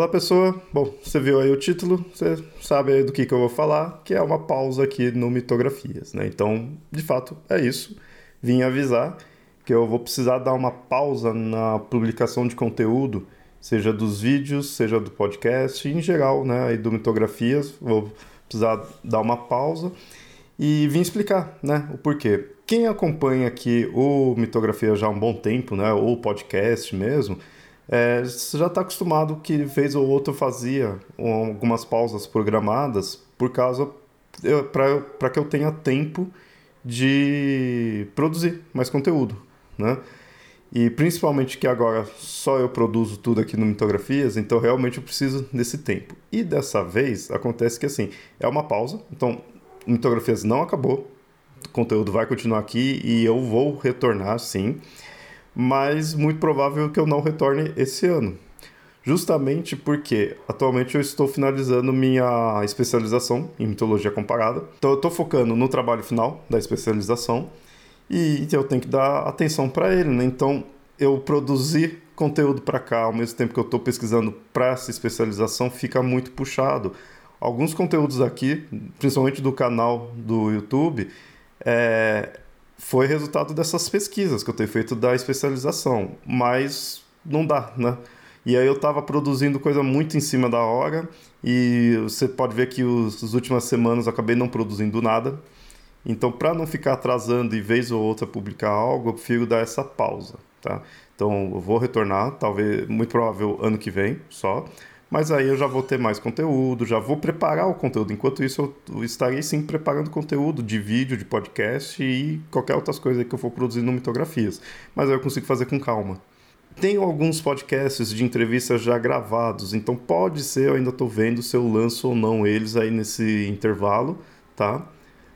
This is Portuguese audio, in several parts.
Olá pessoa, bom, você viu aí o título, você sabe do que, que eu vou falar, que é uma pausa aqui no Mitografias, né? Então, de fato, é isso. Vim avisar que eu vou precisar dar uma pausa na publicação de conteúdo, seja dos vídeos, seja do podcast, em geral, né? Aí do Mitografias, vou precisar dar uma pausa e vim explicar, né, o porquê. Quem acompanha aqui o Mitografia já há um bom tempo, né, ou o podcast mesmo, é, já está acostumado que vez ou outra fazia algumas pausas programadas por causa para que eu tenha tempo de produzir mais conteúdo, né? E principalmente que agora só eu produzo tudo aqui no Mitografias, então realmente eu preciso desse tempo. E dessa vez acontece que assim, é uma pausa, então Mitografias não acabou, o conteúdo vai continuar aqui e eu vou retornar sim, mas muito provável que eu não retorne esse ano. Justamente porque atualmente eu estou finalizando minha especialização em mitologia comparada. Então eu estou focando no trabalho final da especialização e eu tenho que dar atenção para ele, né? Então eu produzir conteúdo para cá ao mesmo tempo que eu estou pesquisando para essa especialização fica muito puxado alguns conteúdos aqui, principalmente do canal do YouTube, é, foi resultado dessas pesquisas que eu tenho feito da especialização, mas não dá, né? E aí eu estava produzindo coisa muito em cima da hora e você pode ver que os, as últimas semanas eu acabei não produzindo nada. Então, para não ficar atrasando e vez ou outra publicar algo, eu prefiro dar essa pausa, tá? Então, eu vou retornar, talvez, muito provável, ano que vem só. Mas aí eu já vou ter mais conteúdo, já vou preparar o conteúdo. Enquanto isso, eu estarei sim preparando conteúdo de vídeo, de podcast e qualquer outras coisas que eu for produzindo no Mitografias. Mas aí eu consigo fazer com calma. Tenho alguns podcasts de entrevistas já gravados, então pode ser, eu ainda estou vendo se eu lanço ou não eles aí nesse intervalo, tá?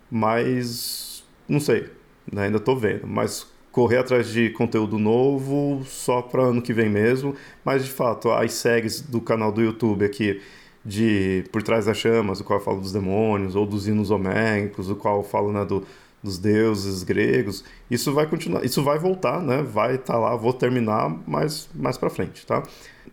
Mas não sei, né? ainda estou vendo. Mas correr atrás de conteúdo novo só para ano que vem mesmo. Mas de fato, as séries do canal do YouTube aqui de Por Trás das Chamas, o qual eu falo dos demônios, ou dos hinos homéricos, o qual eu falo né, do, dos deuses gregos, isso vai continuar, isso vai voltar, né? Vai estar tá lá, vou terminar mais, mais para frente, tá?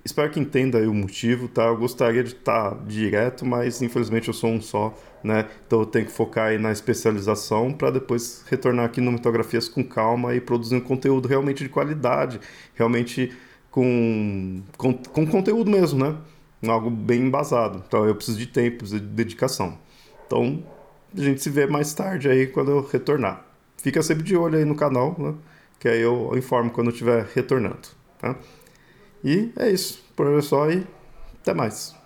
Espero que entenda o motivo, tá? Eu gostaria de estar tá direto, mas infelizmente eu sou um só, né? Então eu tenho que focar aí na especialização para depois retornar aqui no Mitografias com calma e produzir um conteúdo realmente de qualidade, realmente com, com, com conteúdo mesmo, né? Algo bem embasado. Então eu preciso de tempo, de dedicação. Então a gente se vê mais tarde aí quando eu retornar. Fica sempre de olho aí no canal, né? Que aí eu informo quando eu estiver retornando, tá? E é isso. Por hoje é só e até mais.